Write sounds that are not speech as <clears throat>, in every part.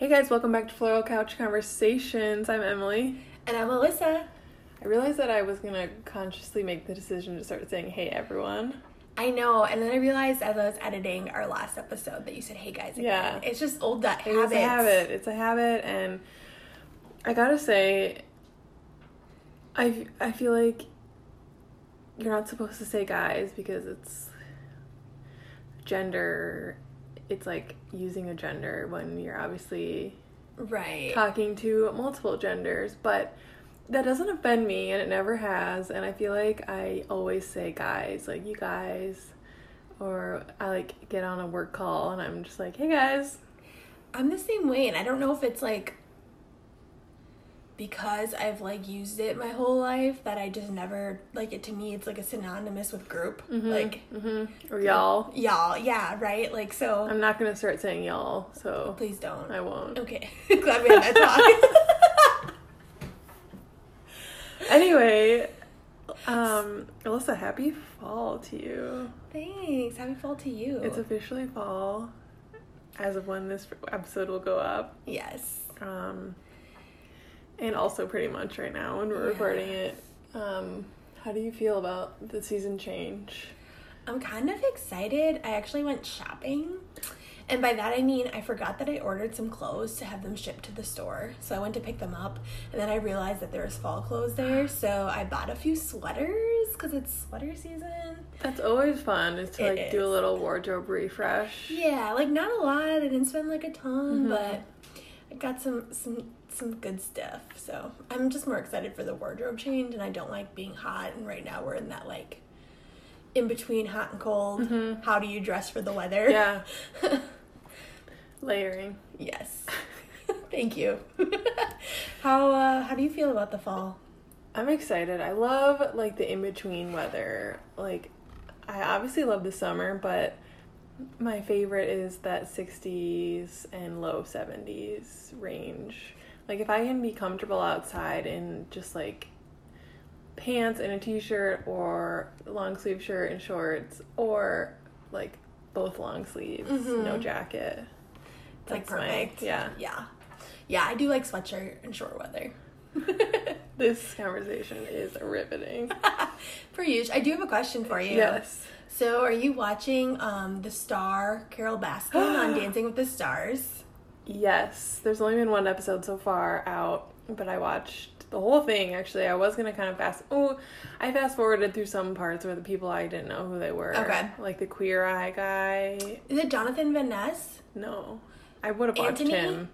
Hey guys, welcome back to Floral Couch Conversations. I'm Emily. And I'm Alyssa. I realized that I was gonna consciously make the decision to start saying hey everyone. I know, and then I realized as I was editing our last episode that you said "Hey guys." Again. Yeah. it's just old that It is a habit. It's a habit, and I gotta say, I I feel like you're not supposed to say guys because it's gender. It's like using a gender when you're obviously Right. talking to multiple genders, but that doesn't offend me and it never has. And I feel like I always say guys, like you guys, or I like get on a work call and I'm just like, hey guys. I'm the same way, and I don't know if it's like because I've like used it my whole life that I just never like it. To me, it's like a synonymous with group, like hmm Or y'all. y'all. Yeah, right. Like so. I'm not gonna start saying y'all, so please don't. I won't. Okay, <laughs> glad we had that talk. <laughs> Anyway, um, Alyssa, happy fall to you. Thanks. Happy fall to you. It's officially fall, as of when this episode will go up. yes. um, and also pretty much right now when we're Yeah. recording it. Um, how do you feel about the season change? I'm kind of excited. I actually went shopping. And by that I mean I forgot that I ordered some clothes to have them shipped to the store. So I went to pick them up and then I realized that there was fall clothes there. So I bought a few sweaters because it's sweater season. That's always fun is to It like do a little wardrobe refresh. Yeah, like not a lot. I didn't spend like a ton, Mhm. but I got some some some good stuff. So I'm just more excited for the wardrobe change and I don't like being hot and right now we're in that like in between hot and cold. Mhm. How do you dress for the weather? Yeah, <laughs> layering. Yes. <laughs> Thank you. <laughs> how uh, how do you feel about the fall? I'm excited. I love like the in between weather. Like, I obviously love the summer, but my favorite is that 60s and low 70s range. Like, if I can be comfortable outside in just like pants and a t shirt, or long sleeve shirt and shorts, or like both long sleeves, no Mhm. jacket. It's like That's my- perfect. yeah. Yeah. Yeah, I do like sweatshirt and short weather. <laughs> This conversation is riveting. <laughs> for you, I do have a question for you. Yes. So, are you watching um, the star Carole Baskin on <gasps> Dancing with the Stars? Yes, there's only been one episode so far out, but I watched the whole thing. Actually, I was gonna kind of fast. Oh, I fast forwarded through some parts where the people I didn't know who they were. Okay. like the Queer Eye guy. Is it Jonathan Van Ness? No, I would have watched Anthony? him.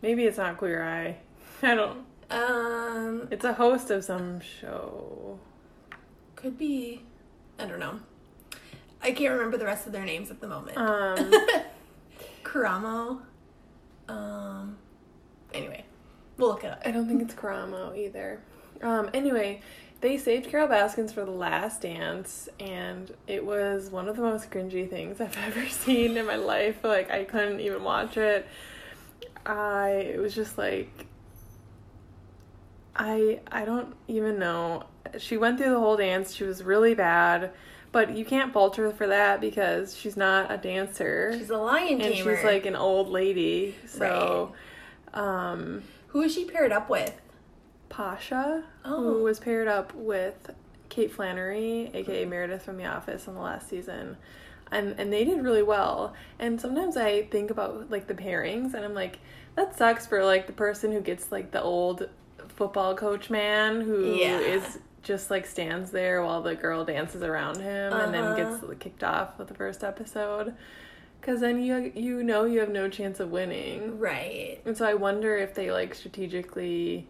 Maybe it's not Queer Eye. <laughs> I don't. Um, It's a host of some show. could be. I don't know. I can't remember the rest of their names at the moment. Um, <laughs> Karamo. Um. Anyway, we'll look it up. I don't think it's Karamo either. Um, anyway, they saved Carole Baskins for the last dance, and it was one of the most cringy things I've <laughs> ever seen in my life. Like I couldn't even watch it. I it was just like I I don't even know. She went through the whole dance. She was really bad, but you can't fault her for that because she's not a dancer. She's a lion and she's like an old lady. So um Who is she paired up with? Pasha, Oh. who was paired up with Kate Flannery, aka Meredith from The Office, in the last season, and and they did really well. And sometimes I think about like the pairings, and I'm like, that sucks for like the person who gets like the old football coach man who is Yeah. Just like stands there while the girl dances around him, and then gets Uh-huh. kicked off with the first episode. Because then you you know you have no chance of winning. Right. And so I wonder if they like strategically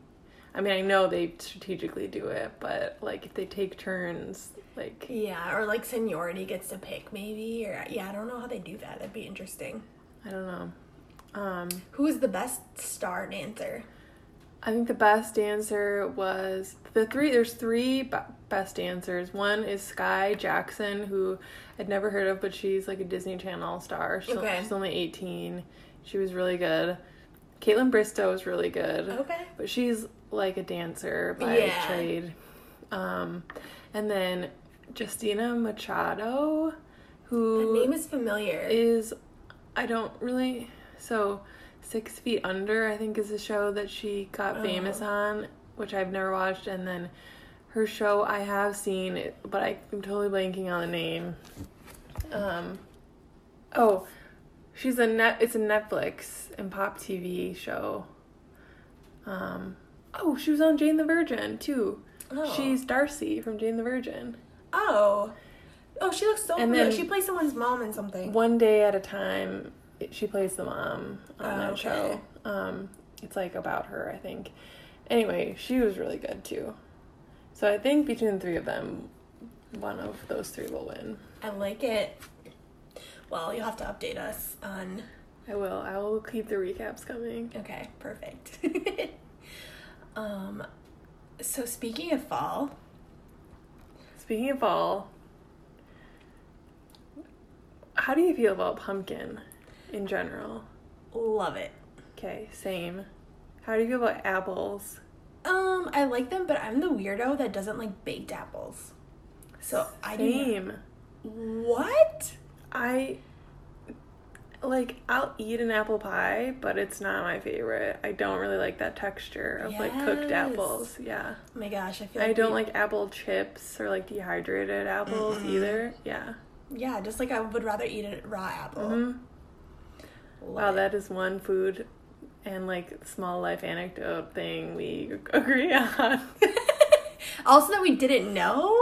I mean, I know they strategically do it, but like if they take turns, like Yeah, or like seniority gets to pick maybe, or yeah, I don't know how they do that. That'd be interesting. I don't know. Um Who is the best star dancer? I think the best dancer was the three there's three best dancers. One is Skai Jackson who I'd never heard of, but she's like a Disney Channel star. She's, Okay. she's only 18. She was really good. Kaitlyn Bristowe is really good. Okay. but she's like a dancer by Yeah. trade. Um, and then Justina Machado, who. The name is familiar. is I don't really so Six Feet Under, I think, is a show that she got famous Oh. on, which I've never watched. And then her show I have seen, but I'm totally blanking on the name. Um, oh, she's a net. It's a Netflix and Pop TV show. Um, oh, she was on Jane the Virgin too. Oh. She's Darci from Jane the Virgin. Oh. Oh, she looks so And familiar. She plays someone's mom in something. One day at a time, she plays the mom on Oh, that okay. show. Um, it's like about her, I think. Anyway, she was really good too. So I think between the three of them, one of those three will win. I like it. Well, you'll have to update us on. I will. I will keep the recaps coming. Okay, perfect. <laughs> um, so speaking of fall, Speaking of fall, how do you feel about pumpkin in general? love it. Okay, same. How do you feel about apples? Um, I like them, but I'm the weirdo that doesn't like baked apples. So I do. Same. What? I like I'll eat an apple pie, but it's not my favorite. I don't really like that texture of like cooked apples. Yeah. Oh my gosh, I feel. I don't we- like apple chips or like dehydrated apples Mm-mm. either. Yeah. Yeah, just like I would rather eat a raw apple. hmm Love Wow, it. that is one food and like small life anecdote thing we <laughs> agree on. <laughs> also, that we didn't know.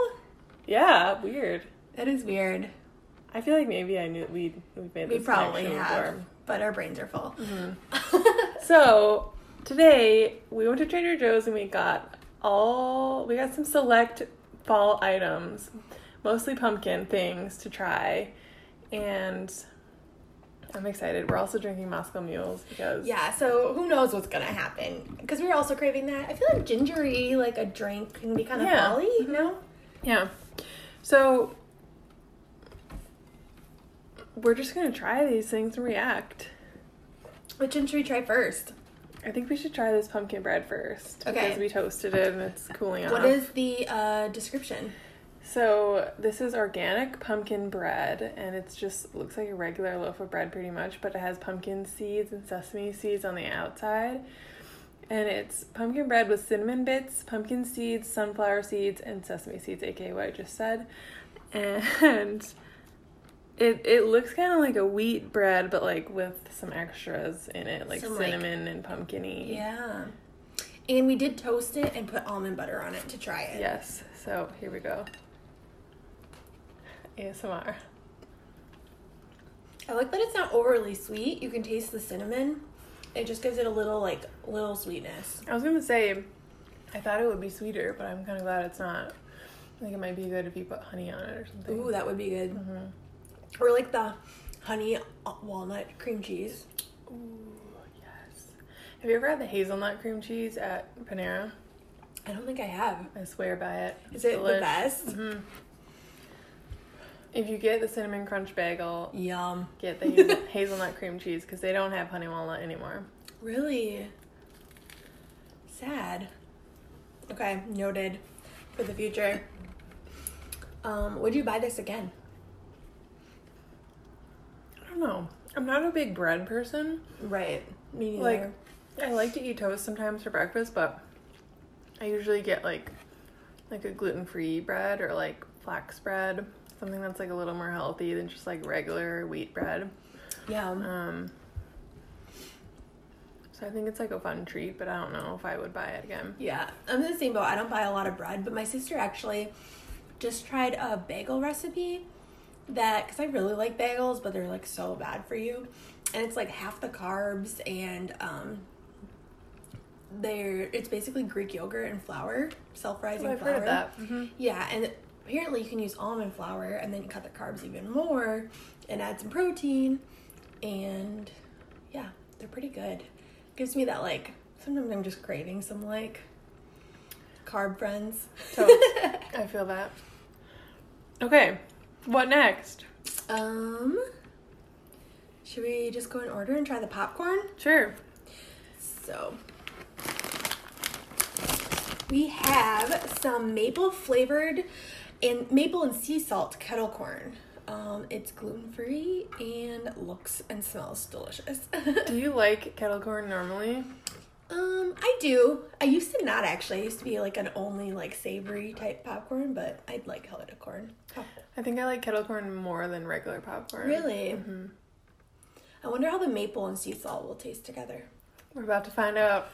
yeah, weird. That is weird. I feel like maybe I knew we we made We this probably have, before. but our brains are full. Mm-hmm. So today we went to Trader Joe's and we got all we got some select fall items, mostly pumpkin things to try, and I'm excited. We're also drinking Moscow Mules because Yeah, so who knows what's gonna happen? Because we were also craving that. I feel like gingery, like a drink, can be kind of Yeah. folly, you know? yeah. So we're just gonna try these things and react. Which one should we try first? I think we should try this pumpkin bread first Okay. because we toasted it and it's cooling off. What is the uh, description? So this is organic pumpkin bread, and it's just looks like a regular loaf of bread pretty much, but it has pumpkin seeds and sesame seeds on the outside. And it's pumpkin bread with cinnamon bits, pumpkin seeds, sunflower seeds, and sesame seeds, aka what I just said. And it it looks kind of like a wheat bread, but like with some extras in it, like Some, like- cinnamon and pumpkiny. Yeah. And we did toast it and put almond butter on it to try it. Yes. So here we go. ASMR. I like that it's not overly sweet. You can taste the cinnamon. It just gives it a little like little sweetness. I was gonna say, I thought it would be sweeter, but I'm kind of glad it's not. I think it might be good if you put honey on it or something. Ooh, that would be good. Mhm. Or like the honey uh, walnut cream cheese. Ooh, yes. Have you ever had the hazelnut cream cheese at Panera? I don't think I have. I swear by it. Is it the best? hmm If you get the cinnamon crunch bagel, Yum. get the hazel- <laughs> hazelnut cream cheese because they don't have honey walnut anymore. Really? Sad. Okay, noted for the future. Um, would you buy this again? I don't know. I'm not a big bread person. Right. Me neither. Like, I like to eat toast sometimes for breakfast, but I usually get like like a gluten free bread or like flax bread, something that's like a little more healthy than just like regular wheat bread. yeah. Um, so I think it's like a fun treat, but I don't know if I would buy it again. Yeah, I'm in the same boat. I don't buy a lot of bread, but my sister actually just tried a bagel recipe that because I really like bagels, but they're like so bad for you, and it's like half the carbs and um, they're it's basically Greek yogurt and flour, self-rising Oh, I've flour. heard of that. hmm Yeah, and apparently you can use almond flour and then cut the carbs even more and add some protein, and yeah, they're pretty good. Gives me that like sometimes I'm just craving some like carb friends. So <laughs> I feel that. Okay, what next? um, should we just go in order and try the popcorn? Sure. So we have some maple flavored and maple and sea salt kettle corn. Um, it's gluten free and looks and smells delicious. <laughs> Do you like kettle corn normally? um, I do. I used to not actually. I used to be like an only like savory type popcorn, but I'd like kettle corn. I think I like kettle corn more than regular popcorn. Really? Hmm. I wonder how the maple and sea salt will taste together. We're about to find out.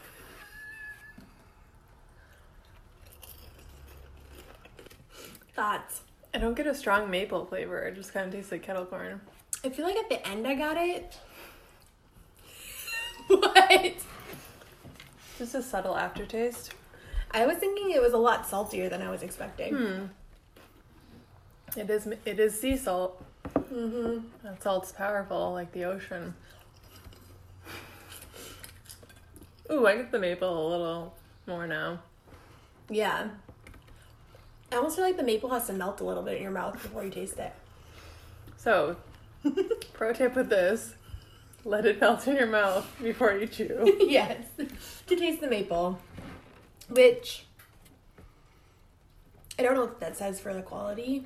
Thoughts? I don't get a strong maple flavor. It just kind of tastes like kettle corn. I feel like at the end I got it. <laughs> what? Just a subtle aftertaste. I was thinking it was a lot saltier than I was expecting. Hmm. It is. It is sea salt. Mm-hmm. That salt's powerful, like the ocean. Ooh, I get the maple a little more now. Yeah. I almost feel like the maple has to melt a little bit in your mouth before you taste it. So, <laughs> pro tip with this: let it melt in your mouth before you chew. <laughs> yes. To taste the maple. Which I don't know what that says for the quality.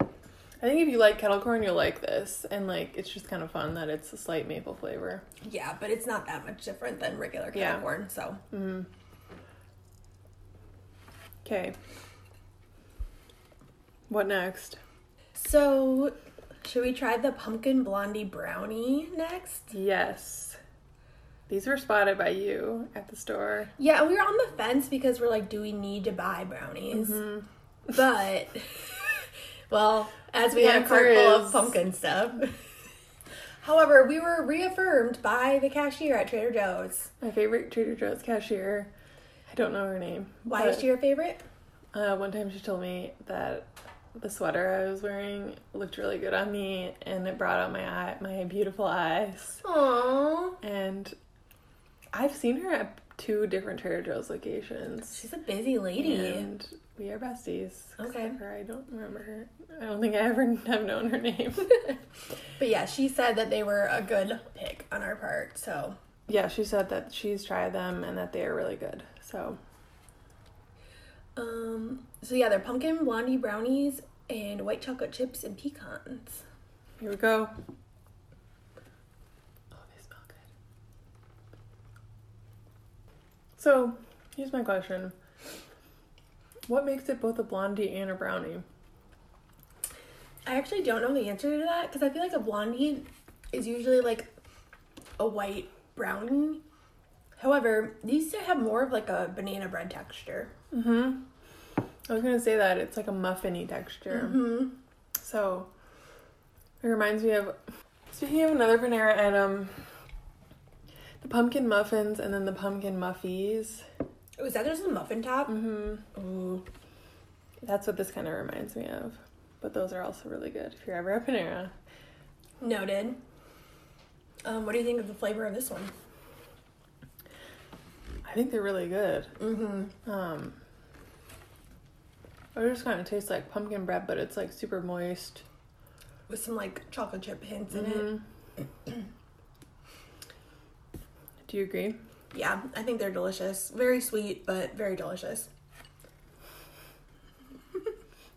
I think if you like kettle corn, you'll like this, and like it's just kind of fun that it's a slight maple flavor. Yeah, but it's not that much different than regular kettle Yeah. corn, so Mm. Okay. What next? So should we try the pumpkin blondie brownie next? Yes. These were spotted by you at the store. Yeah, we were on the fence because we're like, do we need to buy brownies? Mm-hmm. But <laughs> well, as we The had a cart full of pumpkin stuff. <laughs> However, we were reaffirmed by the cashier at Trader Joe's. My favorite Trader Joe's cashier. I don't know her name. Why is she your favorite? Uh, one time she told me that the sweater I was wearing looked really good on me, and it brought out my eye, my beautiful eyes. Aww. And I've seen her at two different Trader Joe's locations. She's a busy lady. And we are besties. Okay. For I don't remember her. I don't think I ever <laughs> have known her name. <laughs> But yeah, she said that they were a good pick on our part. So yeah, she said that she's tried them and that they are really good. So um so yeah, they're pumpkin blondie brownies and white chocolate chips and pecans. here we go. Oh, they smell good. So here's my question. What makes it both a blondie and a brownie? I actually don't know the answer to that because I feel like a blondie is usually like a white brownie. However, these two have more of like a banana bread texture. Mm-hmm. I was gonna say that it's like a muffiny texture. Mm-hmm. So it reminds me of speaking of another Panera item, the pumpkin muffins and then the pumpkin muffies. Was that just a muffin top? Mm-hmm. Ooh. That's what this kind of reminds me of. But those are also really good if you're ever at Panera. Noted. Um, what do you think of the flavor of this one? I think they're really good. Mm-hmm. Um, it just kind of tastes like pumpkin bread, but it's like super moist. With some like chocolate chip hints in it. Mhm. <clears throat> Do you agree? Yeah, I think they're delicious. Very sweet, but very delicious. <laughs>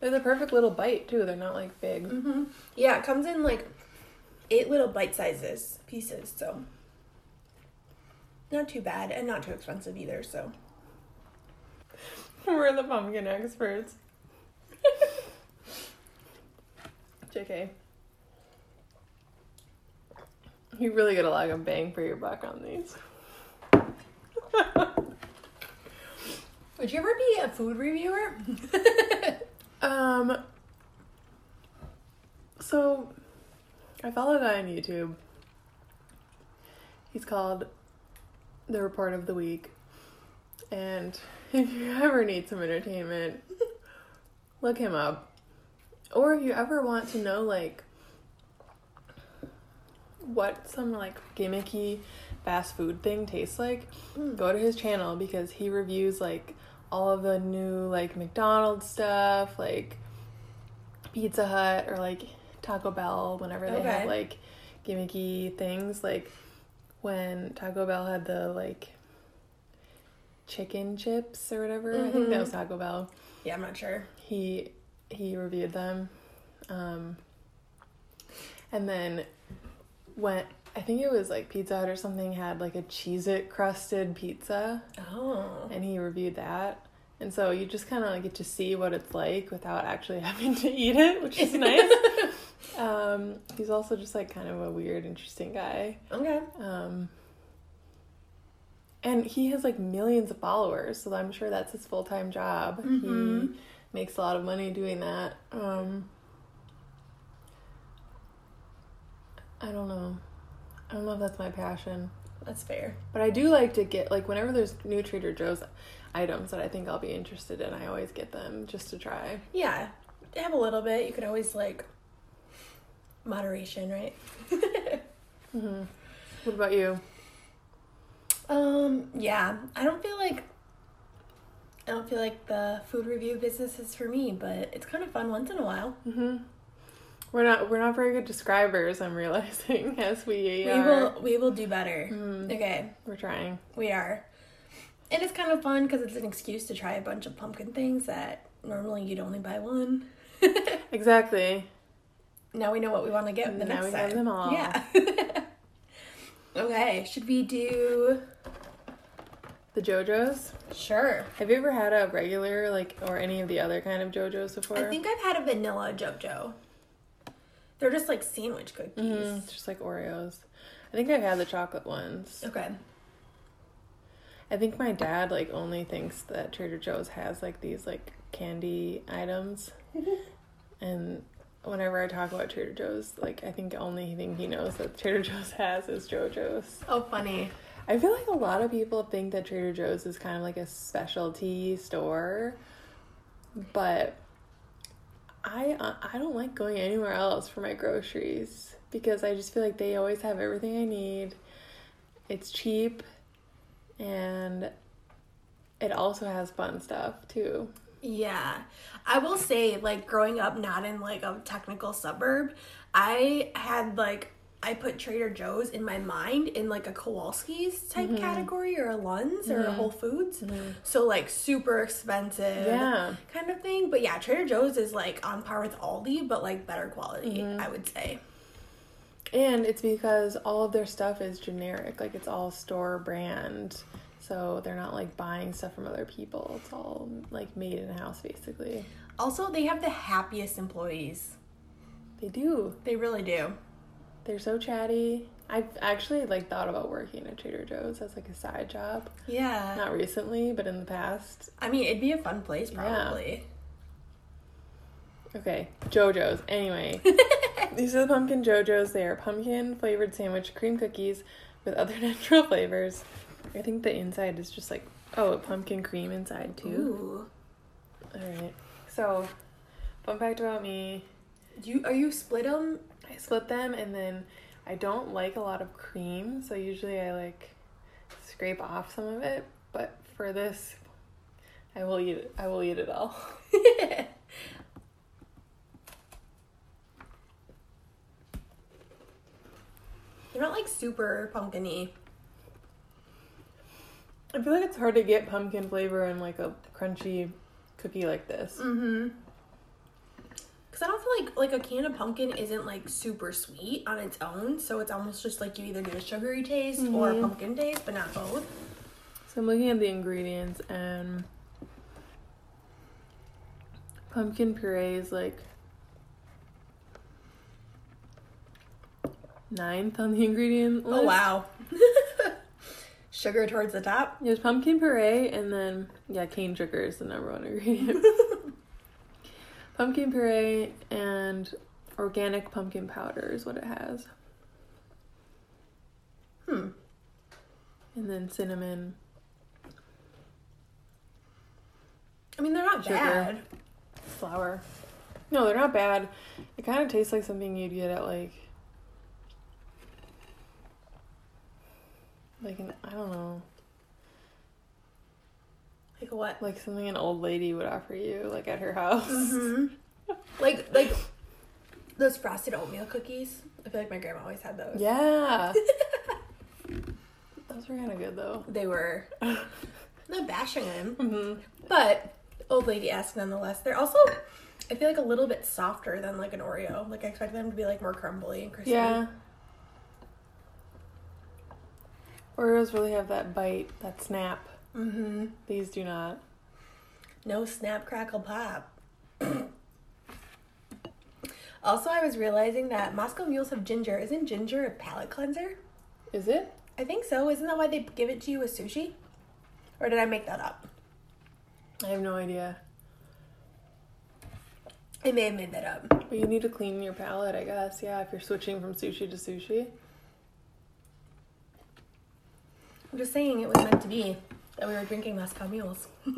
They're the perfect little bite too. They're not like big. Mm-hmm. Yeah, it comes in like eight little bite sizes pieces, so not too bad and not too expensive either. So <laughs> We're the pumpkin experts. <laughs> JK. You really get a lot of bang for your buck on these. <laughs> would you ever be a food reviewer? Um. So, I follow a guy on YouTube. He's called The Report of the Week. And <laughs> if you ever need some entertainment, look him up. Or if you ever want to know, like, what some, like, gimmicky fast food thing tastes like, hmm. go to his channel because he reviews, like, all of the new, like, McDonald's stuff, like, Pizza Hut or, like, Taco Bell whenever they Okay. have, like, gimmicky things. Like, when Taco Bell had the, like, chicken chips or whatever. I think that Mhm. was Taco Bell yeah, I'm not sure. he he reviewed them um And then when I think it was like Pizza Hut or something had like a cheese It crusted pizza Oh. and he reviewed that. And so you just kind of get to see what it's like without actually <laughs> having to eat it, which is <laughs> nice. Um, he's also just like kind of a weird, interesting guy. Okay. Um, and he has like millions of followers, so I'm sure that's his full time job. Mhm. He makes a lot of money doing that. Um, I don't know. I don't know if that's my passion. That's fair. But I do like to get like whenever there's new Trader Joe's items that I think I'll be interested in, I always get them just to try. Yeah. Have a little bit. You could always like moderation, right? hmm What about you? um, yeah. I don't feel like I don't feel like the food review business is for me, but it's kind of fun once in a while. hmm We're not we're not very good describers. I'm realizing <laughs> as we We are. will we will do better. Mhm. Okay, We're trying. we are. And it's kind of fun because it's an excuse to try a bunch of pumpkin things that normally you'd only buy one. <laughs> Exactly. Now we know what we want to get in the Now next we time. have them all. Yeah. <laughs> okay, should we do? The Joe-Joe's. Sure. Have you ever had a regular like or any of the other kind of Joe-Joe's before? I think I've had a vanilla Joe-Joe. They're just like sandwich cookies. Mm-hmm, it's just like Oreos. I think I've had the chocolate ones. Okay. I think my dad like only thinks that Trader Joe's has like these like candy items. <laughs> and whenever I talk about Trader Joe's, like I think the only thing he knows that <laughs> Trader Joe's has is Joe-Joe's. Oh, funny. I feel like a lot of people think that Trader Joe's is kind of like a specialty store, but I uh, I don't like going anywhere else for my groceries because I just feel like they always have everything I need. It's cheap and it also has fun stuff too. Yeah. I will say, like, growing up not in like a technical suburb, I had like, I put Trader Joe's in my mind in like a Kowalski's type mm-hmm. category or a Lund's or a mm-hmm. Whole Foods. Mm-hmm. So, like, super expensive Yeah. kind of thing. But yeah, Trader Joe's is like on par with Aldi, but like better quality, I would say. And it's because all of their stuff is generic, like it's all store brand. So they're not like buying stuff from other people. It's all like made in house basically. Also, they have the happiest employees. They do. They really do. They're so chatty. I've actually like thought about working at Trader Joe's as like a side job. Yeah. Not recently, but in the past. I mean, it'd be a fun place, probably. Okay, Joe-Joe's. Anyway, <laughs> these are the pumpkin Joe-Joe's. They are pumpkin flavored sandwich cream cookies with other <laughs> natural flavors. I think the inside is just like oh, pumpkin cream inside too. Ooh. All right. So, fun fact about me: You are you split them? I split them, and then I don't like a lot of cream, so usually I like scrape off some of it. But for this, I will eat it. I will eat it all. <laughs> They're not like super pumpkiny. I feel like it's hard to get pumpkin flavor in like a crunchy cookie like this. Mm-hmm. Cause I don't feel like like a can of pumpkin isn't like super sweet on its own, so it's almost just like you either get a sugary taste or a pumpkin taste, but not both. So I'm looking at the ingredients and pumpkin puree is like ninth on the ingredient list. Oh wow. <laughs> Sugar towards the top. There's pumpkin puree and then yeah, cane sugar is the number one ingredient. <laughs> pumpkin puree and organic pumpkin powder is what it has. Hmm. And then cinnamon. I mean, they're not Sugar. bad. flour. No, they're not bad. It kind of tastes like something you'd get at like like an I don't know, Like what? like something an old lady would offer you like at her house. Mm-hmm. <laughs> like like those frosted oatmeal cookies. I feel like my grandma always had those. Yeah. <laughs> Those were kind of good though. They were <laughs> not bashing them, hmm but old lady asked nonetheless. They're also I feel like a little bit softer than like an Oreo. Like I expect them to be like more crumbly and crispy. Yeah. Oreos really have that bite, that snap. Mm-hmm. These do not. No snap crackle pop. <coughs> also, I was realizing that Moscow mules have ginger. Isn't ginger a palate cleanser? Is it? I think so. Isn't that why they give it to you with sushi? Or did I make that up? I have no idea. I may have made that up. But you need to clean your palate, I guess. Yeah, if you're switching from sushi to sushi. I'm just saying it was meant to be that we were drinking Moscow mules. <laughs>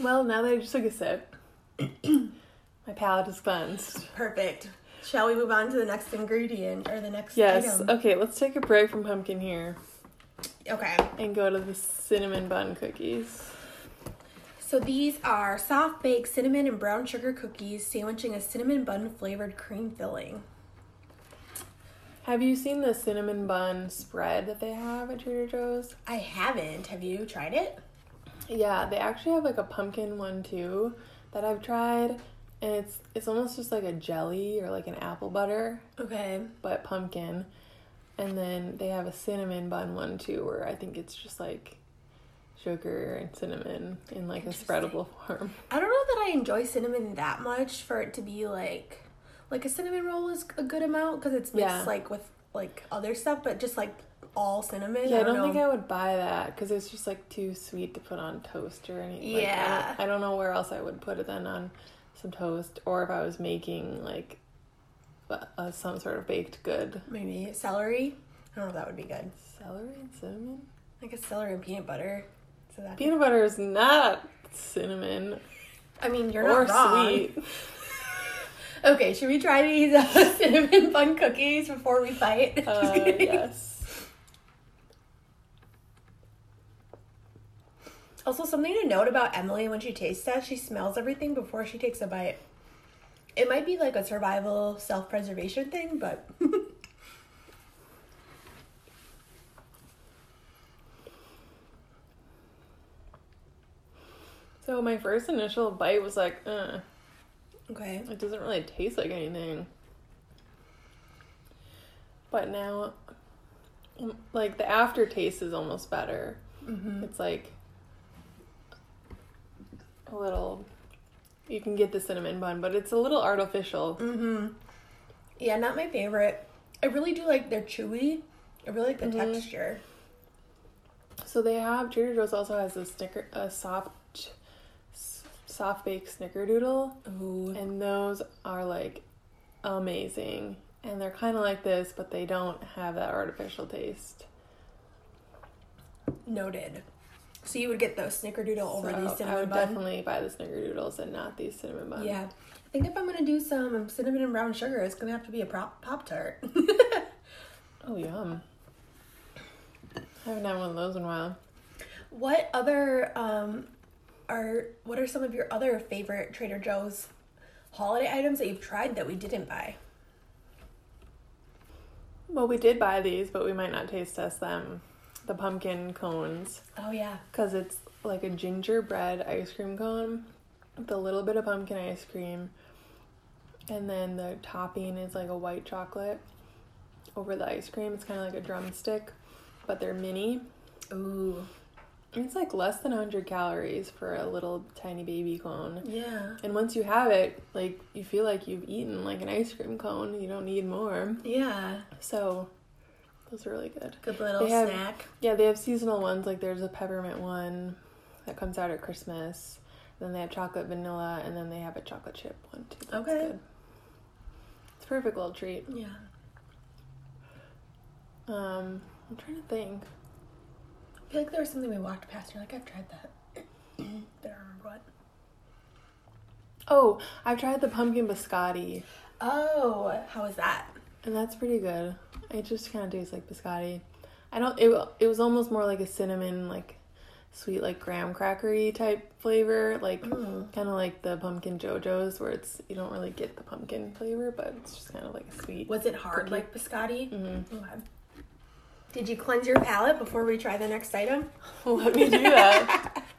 Well, now that I just took a sip, <clears throat> my palate is cleansed. Perfect. Shall we move on to the next ingredient or the next Yes. item? Okay, let's take a break from pumpkin here Okay. and go to the cinnamon bun cookies. So these are soft baked cinnamon and brown sugar cookies sandwiching a cinnamon bun flavored cream filling. Have you seen the cinnamon bun spread that they have at Trader Joe's? I haven't. Have you tried it? Yeah, they actually have like a pumpkin one too that I've tried, and it's it's almost just like a jelly or like an apple butter, Okay. but pumpkin. And then they have a cinnamon bun one too, where I think it's just like sugar and cinnamon in like a spreadable form. I don't know that I enjoy cinnamon that much for it to be like like a cinnamon roll is a good amount because it's mixed Yeah. like with like other stuff, but just like all cinnamon. Yeah, I I don't think I would buy that because it's just like too sweet to put on toast or anything. Like, I Yeah. don't, I don't know where else I would put it then on some toast, or if I was making like some sort of baked good. maybe celery. I don't know if that would be good. Celery and cinnamon. I guess celery and peanut butter. So that Peanut butter is not cinnamon I mean, you're or not wrong. sweet. Okay, should we try these uh, <laughs> cinnamon bun cookies before we fight? <laughs> Uh, yes. Also, something to note about Emily when she tastes tests, she smells everything before she takes a bite. It might be like a survival self preservation thing, but <laughs> So my first initial bite was like, uh, okay. it doesn't really taste like anything. But now, like the aftertaste is almost better. Mm-hmm. It's like a little. You can get the cinnamon bun, but it's a little artificial. Mm-hmm. Yeah, not my favorite. I really do like they're chewy. I really like the Mhm. texture. So they have Trader Joe's also has a snicker a soft soft baked snickerdoodle Ooh. and those are like amazing and they're kind of like this but they don't have that artificial taste. Noted. So you would get those snickerdoodle over So these cinnamon buns. I would bun? definitely buy the snickerdoodles and not these cinnamon buns. Yeah. I think if I'm gonna do some cinnamon and brown sugar, it's gonna have to be a pop pop tart. <laughs> Oh yum. I haven't had one of those in a while. what other um are what are some of your other favorite Trader Joe's holiday items that you've tried that we didn't buy? Well, we did buy these, but we might not taste test them. The pumpkin cones. Oh yeah. Because it's like a gingerbread ice cream cone with a little bit of pumpkin ice cream. And then the topping is like a white chocolate over the ice cream. It's kind of like a drumstick, but they're mini. Ooh. It's like less than 100 calories for a little tiny baby cone. Yeah. And once you have it, like you feel like you've eaten like an ice cream cone. You don't need more. Yeah. So those are really good. Good little have- snack. Yeah, they have seasonal ones. Like there's a peppermint one that comes out at Christmas. Then they have chocolate vanilla, and then they have a chocolate chip one too. That's Okay. good. It's a perfect little treat. Yeah. Um, I'm trying to think. I feel like there was something we walked past. You're like, I've tried that. but I don't remember what. Oh, I've tried the pumpkin biscotti, Oh, how was that? and that's pretty good. It just kind of tastes like biscotti. I don't. It it was almost more like a cinnamon, like sweet, like graham crackery type flavor, like Mm. kind of like the pumpkin Joe-Joe's, where it's you don't really get the pumpkin flavor, but it's just kind of like a sweet. Was it hard Cookie. like biscotti? Mhm. Okay. Did you cleanse your palate before we try the next item? <laughs> Let me do that. <laughs>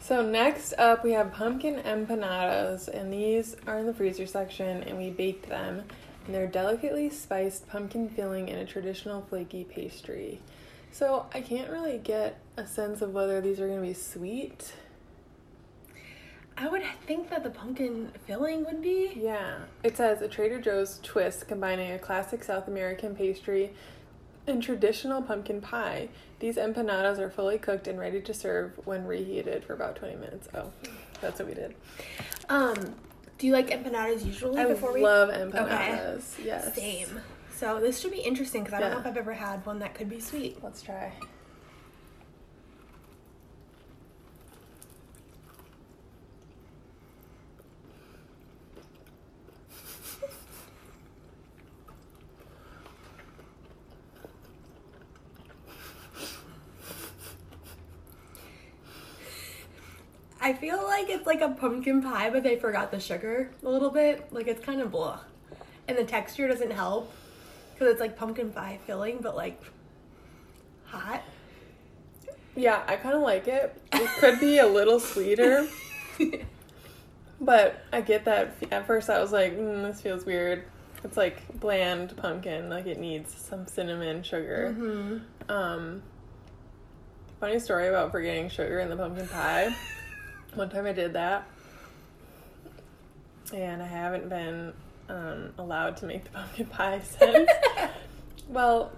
So next up, we have pumpkin empanadas, and these are in the freezer section, and we baked them. And they're delicately spiced pumpkin filling in a traditional flaky pastry. So I can't really get a sense of whether these are going to be sweet. I would think that the pumpkin filling would be. Yeah, it says a Trader Joe's twist combining a classic South American pastry and traditional pumpkin pie. These empanadas are fully cooked and ready to serve when reheated for about 20 minutes. Oh, that's what we did. Um, do you like empanadas usually? I before we love empanadas. Yes. Same. So this should be interesting because I don't Yeah. know if I've ever had one that could be sweet. Let's try. I feel like it's like a pumpkin pie, but they forgot the sugar a little bit. Like it's kind of blah, and the texture doesn't help because it's like pumpkin pie filling, but like hot. Yeah, I kind of like it. It could be a little sweeter, but I get that. At first, I was like, mm, this feels weird. It's like bland pumpkin, like it needs some cinnamon sugar. Mm-hmm. Um, funny story about forgetting sugar in the pumpkin pie. One time I did that, and I haven't been um, allowed to make the <laughs> pumpkin pie since. <laughs> well,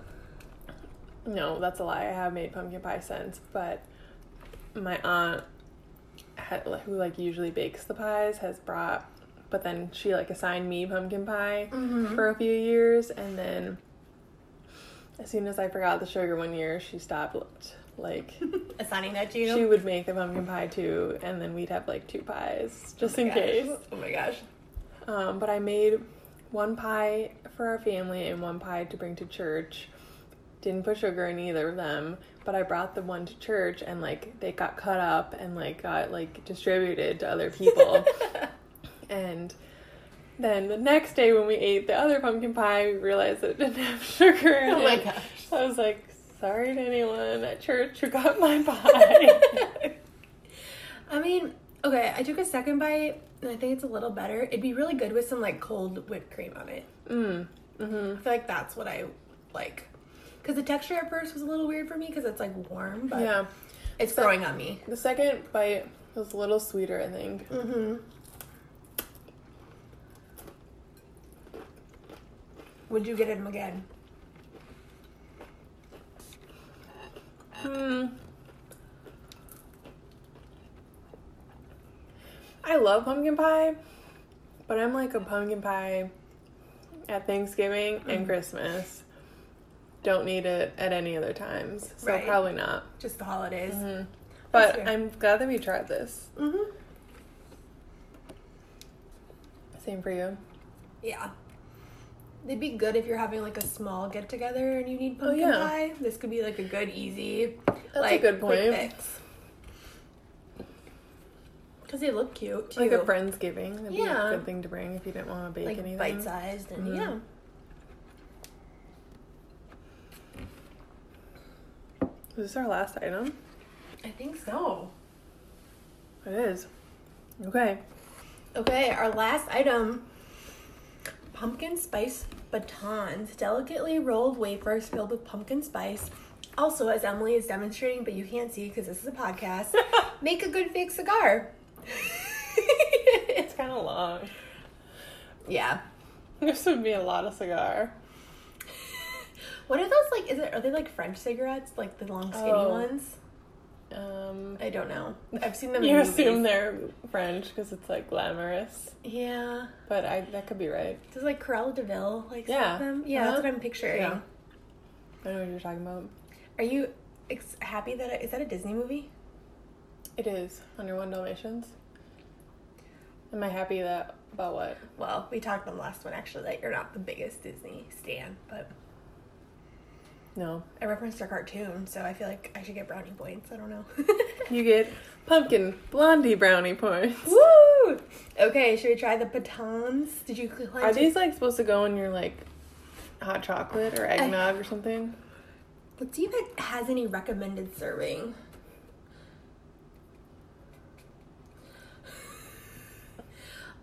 no, that's a lie. I have made pumpkin pie since, but my aunt, had, who like usually bakes the pies, has brought. But then she like assigned me pumpkin pie Mhm. for a few years, and then as soon as I forgot the sugar one year, she stopped. Like <laughs> Assigning that to you. she would make the pumpkin pie too, and then we'd have like two pies just in Oh my gosh. case. Oh my gosh. Um, but I made one pie for our family and one pie to bring to church. Didn't put sugar in either of them, but I brought the one to church and like they got cut up and like got like distributed to other people. <laughs> and then the next day when we ate the other pumpkin pie, we realized that it didn't have <laughs> sugar in it. Oh my it. gosh. I was like, sorry to anyone at church who got my pie. <laughs> I mean, okay, I took a second bite and I think it's a little better. It'd be really good with some like cold whipped cream on it. mm. hmm I feel like that's what I like. Because the texture at first was a little weird for me because it's like warm, but Yeah. it's So- growing on me. The second bite was a little sweeter, I think. Mm-hmm. Would you get him again? Hmm. I love pumpkin pie, but I'm like a pumpkin pie at Thanksgiving and Mhm. Christmas. Don't need it at any other times, so Right. probably not. Just the holidays. hmm But. I'm glad that we tried this. Mm-hmm. Same for you. Yeah. They'd be good if you're having like a small get together and you need Oh, pumpkin yeah. pie. This could be like a good, easy, That's like a good point. Because they look cute too. Like a friendsgiving, that'd be Yeah. a good thing to bring if you didn't want to bake like anything. bite sized and Mhm. yeah. Is this our last item? I think so. It is. Okay. Okay, our last item pumpkin spice batons. Delicately rolled wafers filled with pumpkin spice. Also, as Emily is demonstrating, but you can't see because this is a podcast, <laughs> make a good fake cigar. It's kind of long. yeah. This would be a lot of cigar. <laughs> What are those like? Is it are they like French cigarettes, like the long skinny Oh. ones? Um, I don't know. I've seen them. you assume they're French because it's like glamorous, Yeah. but I that could be right. Does like Cruella de Vil like Yeah. them? Yeah, Uh-huh. that's what I'm picturing. Yeah. I know what you're talking about. Are you ex- happy that it, is that a Disney movie? It is Under One Dalmatians. Am I happy that about what? Well, we talked on the last one actually that you're not the biggest Disney stan, but No, I referenced a cartoon, so I feel like I should get brownie points. I don't know. <laughs> you get <laughs> pumpkin blondie brownie points. Woo! Okay, should we try the batons? Did you Are it? these like supposed to go in your like hot chocolate or eggnog or something? Let's see if it has any recommended serving.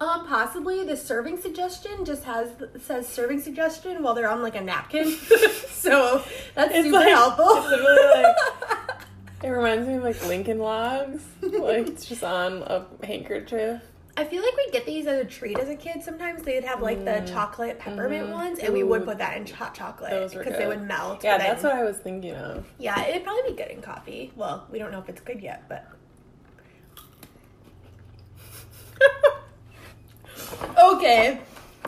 Um, possibly the serving suggestion just has says serving suggestion while they're on like a napkin, <laughs> so that's It's super like- helpful. literally <laughs> It reminds me of like Lincoln Logs. like it's just on a handkerchief. I feel like we get these as a treat as a kid. Sometimes they'd have like the chocolate peppermint Mhm. ones, and we would put that in hot chocolate because they would melt. Yeah, that's then- what I was thinking of. Yeah, it'd probably be good in coffee. Well, we don't know if it's good yet, but. <laughs> okay,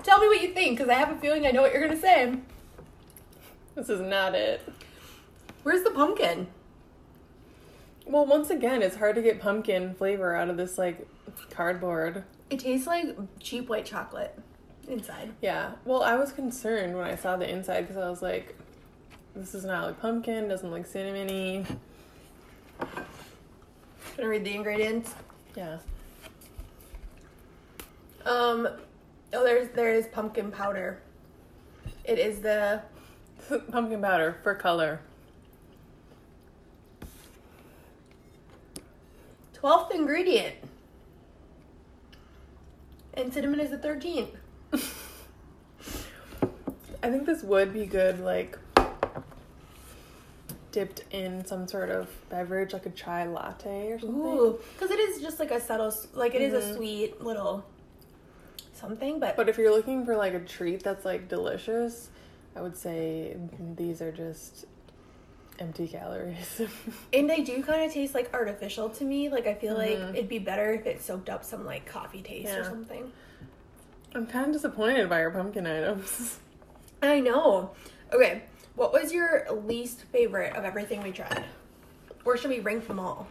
tell me what you think because I have a feeling I know what you're gonna say. This is not it. Where's the pumpkin? Well, once again, it's hard to get pumpkin flavor out of this like cardboard. It tastes like cheap white chocolate inside. Yeah. Well, I was concerned when I saw the inside because I was like, this is not like pumpkin, doesn't look cinnamony. Gonna read the ingredients. Yeah. Um, oh, there's there is pumpkin powder. It is the <laughs> pumpkin powder for color. twelfth ingredient, and cinnamon is the thirteenth. <laughs> I think this would be good, like dipped in some sort of beverage, like a chai latte or something. Ooh, because it is just like a subtle, like it is Mhm. a sweet little something, but, But if you're looking for like a treat that's like delicious, I would say these are just empty calories. <laughs> and they do kind of taste like artificial to me. Like I feel Mhm. like it'd be better if it soaked up some like coffee taste or something. I'm kind of disappointed by your pumpkin items. <laughs> I know. Okay, what was your least favorite of everything we tried, or should we rank them all,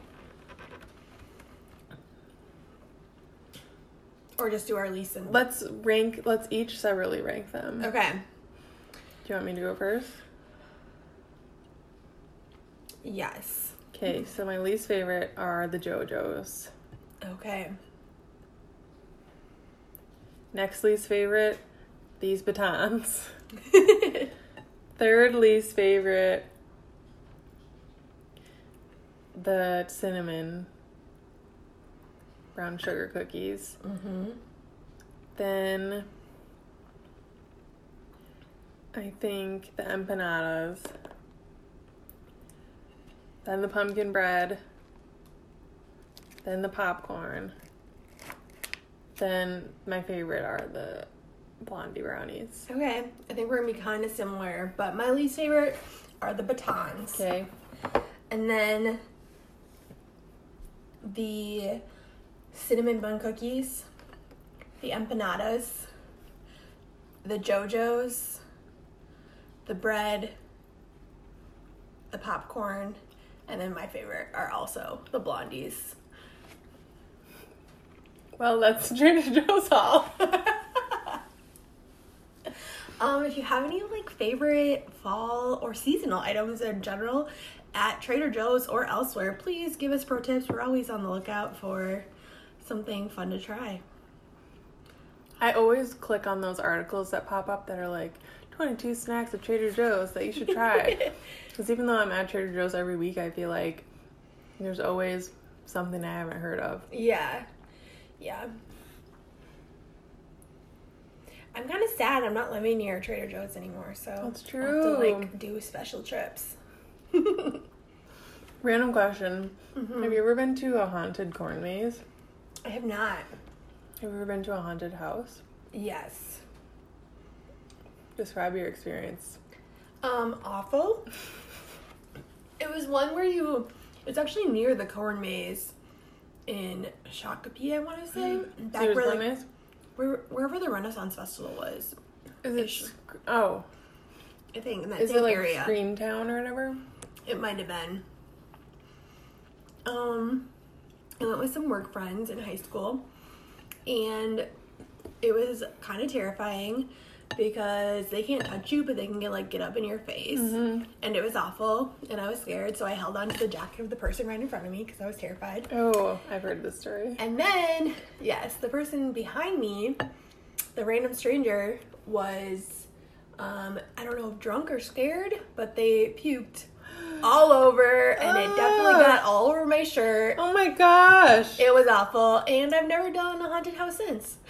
or just do our least and Let's rank. Let's each separately rank them. Okay. Do you want me to go first? Yes. Okay, so my least favorite are the Joe-Joe's. Okay. Next least favorite, these batons. <laughs> Third least favorite, the cinnamon brown sugar cookies. mm-hmm. Then I think the empanadas. Then the pumpkin bread. Then the popcorn. Then my favorite are the blondie brownies. Okay, I think we're gonna be kind of similar, but my least favorite are the batons. Okay. And then the cinnamon bun cookies, the empanadas, the Joe-Joe's, the bread, the popcorn, and then my favorite are also the blondies. Well, that's Trader Joe's haul. Um, if you have any like favorite fall or seasonal items in general at Trader Joe's or elsewhere, please give us pro tips. We're always on the lookout for something fun to try. I always click on those articles that pop up that are like 22 snacks at Trader Joe's that you should try. <laughs> <laughs> Because even though I'm at Trader Joe's every week, I feel like there's always something I haven't heard of. Yeah. Yeah. I'm kind of sad I'm not living near Trader Joe's anymore, so That's I'll have to true. like do special trips. <laughs> Random question Mhm. Have you ever been to a haunted corn maze? I have not. Have you ever been to a haunted house? Yes. Describe your experience. Um, awful. It was one where you. It's actually near the corn maze in Shakopee, I want to say. Back Cedars where, like, Maze? where, wherever the Renaissance Festival was, Is it? Ish. Oh, I think in that is same it like area. Scream Town or whatever? It might have been. Um, I went with some work friends in high school, and it was kind of terrifying because they can't touch you, but they can get like get up in your face, Mhm. and it was awful, and I was scared, so I held on to the jacket of the person right in front of me because I was terrified. Oh, I've heard this story. And then, yes, the person behind me, the random stranger, was, um, I don't know if drunk or scared, but they puked all over, and it definitely Ah. got all over my shirt. Oh my gosh! It was awful, and I've never done a haunted house since. <laughs>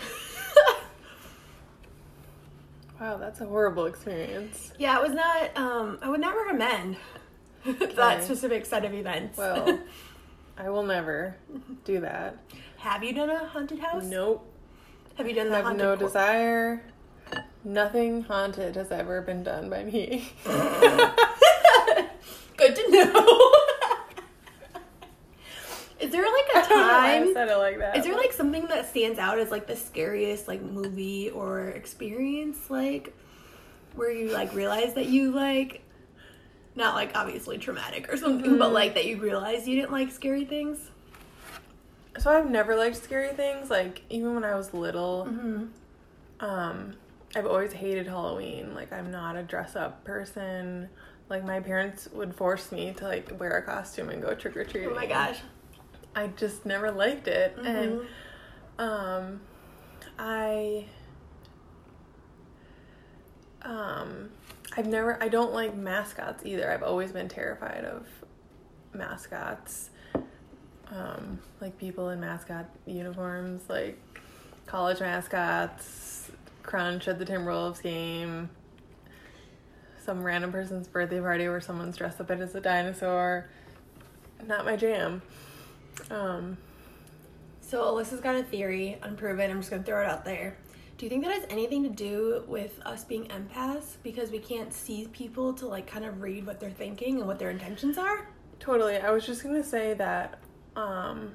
Wow, that's a horrible experience. Yeah, it was not. Um, I would not recommend <laughs> that specific set of events. Well, <laughs> I will never do that. have you done a haunted house? Nope. Have you done the I have no cor- desire. Nothing haunted has ever been done by me. Good to know. Is there like a <laughs> why I time? said it like that. Is there like something that stands out as like the scariest like movie or experience like where you like realize that you like not like obviously traumatic or something, but like that you realize you didn't like scary things? So I've never liked scary things. Like even when I was little, Mm-hmm. um, I've always hated Halloween. Like I'm not a dress up person. Like my parents would force me to like wear a costume and go trick or treating. Oh my gosh. I just never liked it, and Mhm. um, I um, I've never. I don't like mascots either. I've always been terrified of mascots. Um, like people in mascot uniforms, like college mascots, Crunch at the Timberwolves game, some random person's birthday party where someone's dressed up as a dinosaur. Not my jam. Um, So Alyssa's got a theory, unproven. I'm just gonna throw it out there. Do you think that has anything to do with us being empaths because we can't see people to like kind of read what they're thinking and what their intentions are? Totally. I was just gonna say that. Um,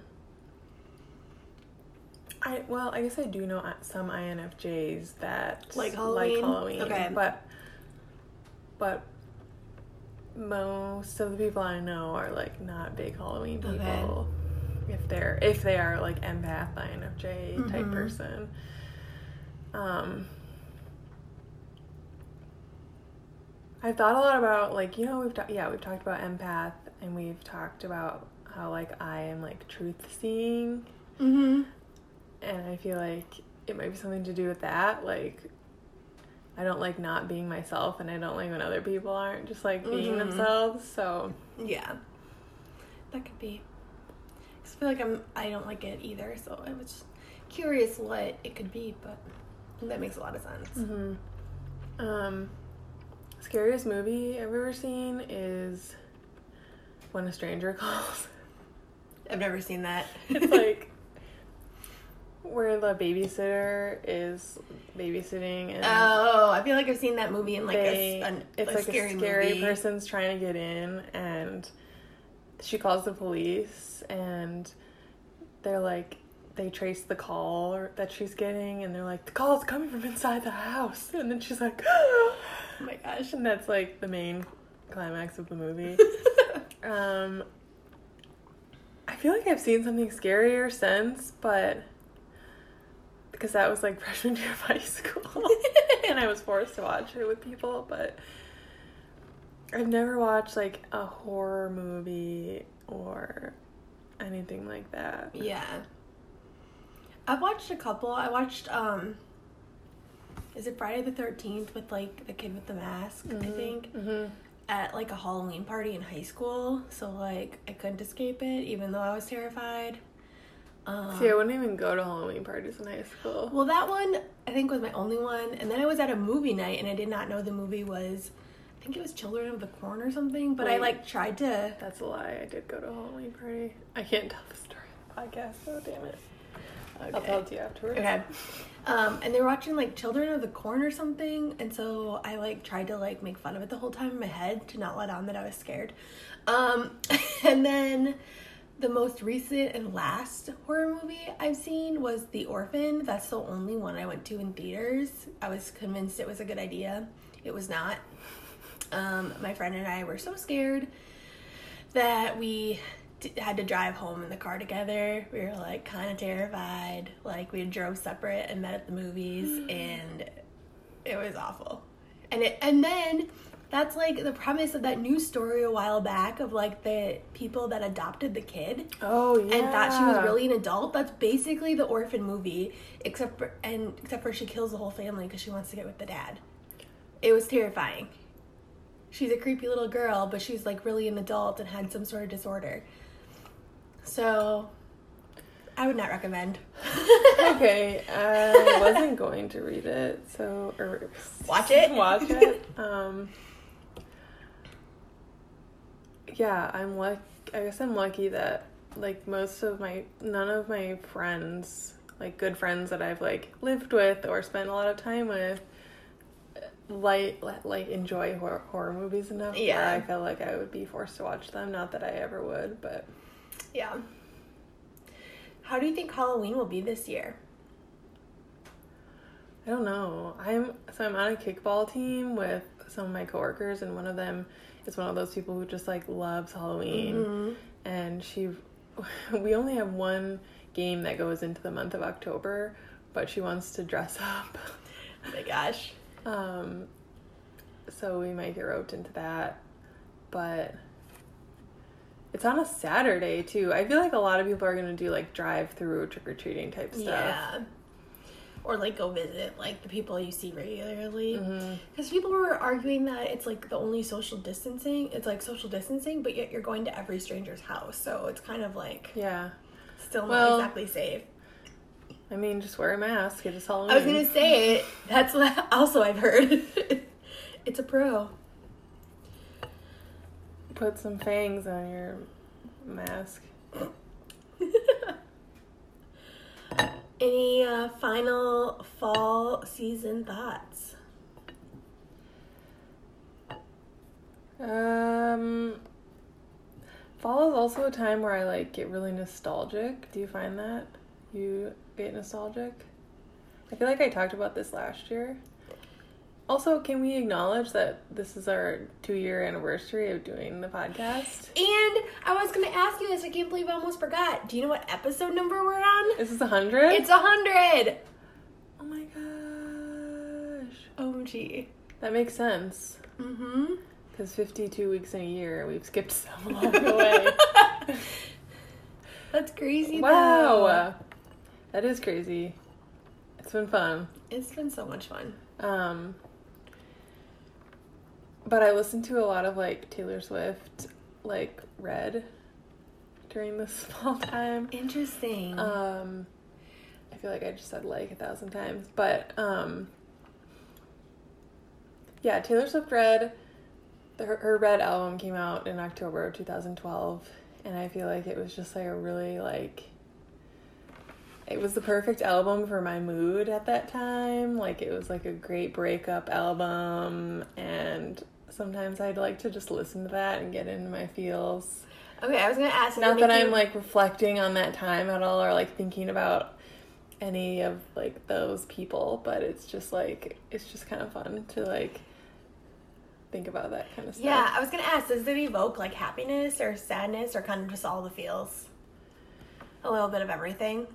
I well, I guess I do know some INFJs that Like Halloween? Halloween, Okay. but but most of the people I know are like not big Halloween people. Okay. If they're if they are like empath INFJ type Mhm. person. Um. I've thought a lot about like you know we've ta- yeah we've talked about empath and we've talked about how like I am like truth seeing Mm-hmm. and I feel like it might be something to do with that like I don't like not being myself and I don't like when other people aren't just like being Mhm. themselves so Yeah. That could be. I feel like I'm I don't like it either, so I was curious what it could be, but that makes a lot of sense. hmm um scariest movie I've ever seen is When a Stranger <laughs> Calls I've never seen that. it's like <laughs> where the babysitter is babysitting and Oh, I feel like I've seen that movie in like they, a, an, it's a like scary, a scary movie. person's trying to get in and she calls the police and they're like they trace the call or- that she's getting and they're like the call's coming from inside the house and then she's like <gasps> Oh my gosh. and that's like the main climax of the movie <laughs> um i feel like i've seen something scarier since but because that was like <laughs> freshman year of high school <laughs> and i was forced to watch it with people but i've never watched like a horror movie or anything like that yeah. I've watched a couple. I watched um is it Friday the 13th with like the kid with the mask, I think, mm-hmm. at like a Halloween party in high school. So like I couldn't escape it even though I was terrified. Um, see i wouldn't even go to halloween parties in high school Well, that one I think was my only one, and then I was at a movie night, and I did not know the movie was. I think it was Children of the Corn or something, but I like tried to. That's a lie. I did go to a Halloween party. I can't tell the story on the podcast, so damn it. I'll tell it to you afterwards. Okay. Um, and they were watching like Children of the Corn or something, and so I like tried to like make fun of it the whole time in my head to not let on that I was scared. Um, <laughs> and then the most recent and last horror movie I've seen was The Orphan. That's the only one I went to in theaters. I was convinced it was a good idea. It was not. Um, my friend and I were so scared that we d- had to drive home in the car together. We were like kind of terrified. Like we drove separate and met at the movies, and it was awful. And it and then that's like the premise of that news story a while back of like the people that adopted the kid Oh yeah. and thought she was really an adult. That's basically the orphan movie, except for and except for she kills the whole family because she wants to get with the dad. It was terrifying. She's a creepy little girl, but she's like really an adult and had some sort of disorder. So, I would not recommend. <laughs> okay, I wasn't going to read it, so or Watch it. Watch it. <laughs> Um, yeah, I'm lucky. I guess I'm lucky that like most of my none of my friends, like good friends that I've like lived with or spent a lot of time with, like like enjoy horror, horror movies enough. Yeah. I feel like I would be forced to watch them. Not that I ever would, but Yeah. How do you think Halloween will be this year? I don't know. I'm so I'm on a kickball team with some of my coworkers, and one of them is one of those people who just like loves Halloween. Mm-hmm. And she, <laughs> we only have one game that goes into the month of October, but she wants to dress up. Oh my gosh. Um, so we might get roped into that, but it's on a Saturday too. I feel like a lot of people are gonna do like drive through trick or treating type stuff. Yeah. Or like go visit like the people you see regularly. Mm-hmm. Because people were arguing that it's like the only social distancing. It's like social distancing, but yet you're going to every stranger's house, so it's kind of like Yeah. still not Well, exactly safe. I mean, just wear a mask. It is Halloween. I was gonna say it. that's what <laughs> also I've heard. <laughs> it's a pro. Put some fangs on your mask. <laughs> Any uh, final fall season thoughts? Um, fall is also a time where I like get really nostalgic. Do you find that you get nostalgic? I feel like I talked about this last year. Also, can we acknowledge that this is our two year anniversary of doing the podcast? And I was gonna ask you this. I can't believe I almost forgot. Do you know what episode number we're on? Is this a hundred? It's a hundred. oh my gosh, OMG. that makes sense. Mm-hmm. Because fifty-two weeks in a year, we've skipped some along <laughs> the way. That's crazy. Wow. though. That is crazy. It's been fun. It's been so much fun. Um but I listened to a lot of like Taylor Swift like Red during this <laughs> fall time. Interesting. Um I feel like I just said like a thousand times, but um yeah, Taylor Swift Red her, her Red album came out in October of 2012 and I feel like it was just like a really like it was the perfect album for my mood at that time. Like it was like a great breakup album and sometimes I'd like to just listen to that and get into my feels. okay, I was gonna ask. Not that I'm you- like reflecting on that time at all or like thinking about any of like those people, but it's just like it's just kind of fun to like think about that kind of stuff. Yeah, I was gonna ask. Does it evoke like happiness or sadness or kind of just all the feels? A little bit of everything.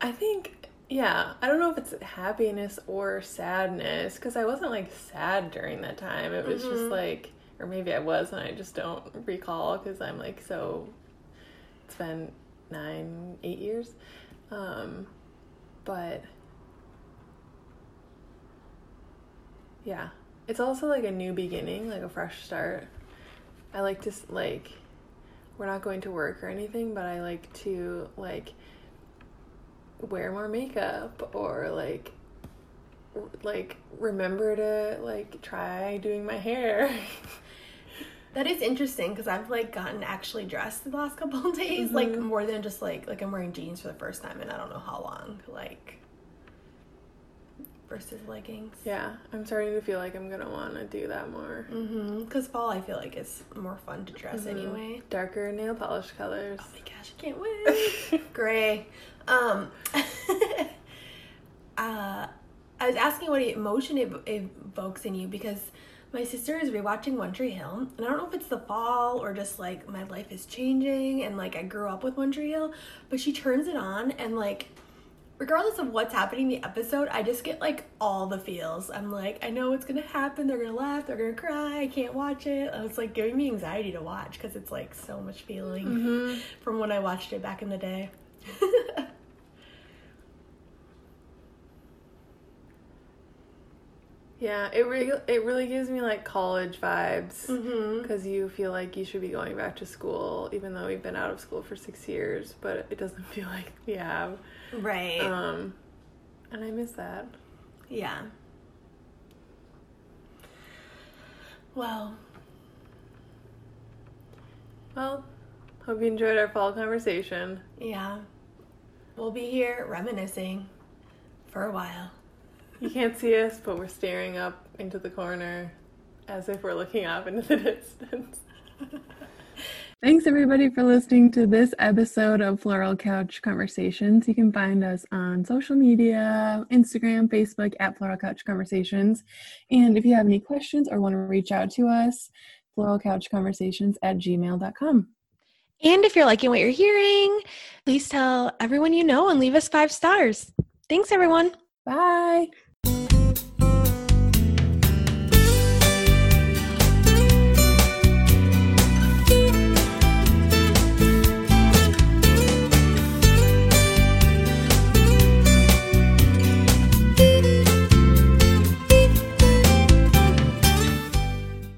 I think, yeah, I don't know if it's happiness or sadness because I wasn't like sad during that time. It was just Mhm. like, or maybe I was and I just don't recall because I'm like so, it's been nine, eight years. Um, but yeah, it's also like a new beginning, like a fresh start. I like to, like, we're not going to work or anything, but I like to, like, wear more makeup or like like remember to like try doing my hair <laughs> That is interesting because I've like gotten actually dressed the last couple of days, like Mhm. more than just like like I'm wearing jeans for the first time and I don't know how long, like versus leggings. yeah i'm starting to feel like i'm gonna want to do that more Mm-hmm. Because fall, I feel like is more fun to dress Mhm. anyway. darker nail polish colors Oh my gosh, I can't wait. <laughs> Gray. Um. <laughs> uh, I was asking what emotion it evokes in you because my sister is rewatching One Tree Hill, and I don't know if it's the fall or just like my life is changing and like I grew up with One Tree Hill, but she turns it on and like. Regardless of what's happening in the episode, I just get like all the feels. I'm like, I know what's gonna happen. They're gonna laugh. They're gonna cry. I can't watch it. It's like giving me anxiety to watch because it's like so much feeling mm-hmm. from when I watched it back in the day. <laughs> Yeah, it really it really gives me like college vibes Mm-hmm. because you feel like you should be going back to school, even though we've been out of school for six years, but it doesn't <laughs> feel like we have. Right. Um, and I miss that. yeah. Well, Well, hope you enjoyed our fall conversation. yeah. We'll be here reminiscing for a while. You can't see us, but we're staring up into the corner as if we're looking up into the <laughs> distance. Thanks everybody for listening to this episode of Floral Couch Conversations. You can find us on social media, Instagram, Facebook at Floral Couch Conversations. And if you have any questions or want to reach out to us, floralcouchconversations at gmail.com. And if you're liking what you're hearing, please tell everyone you know and leave us five stars. Thanks, everyone. Bye. Thank you.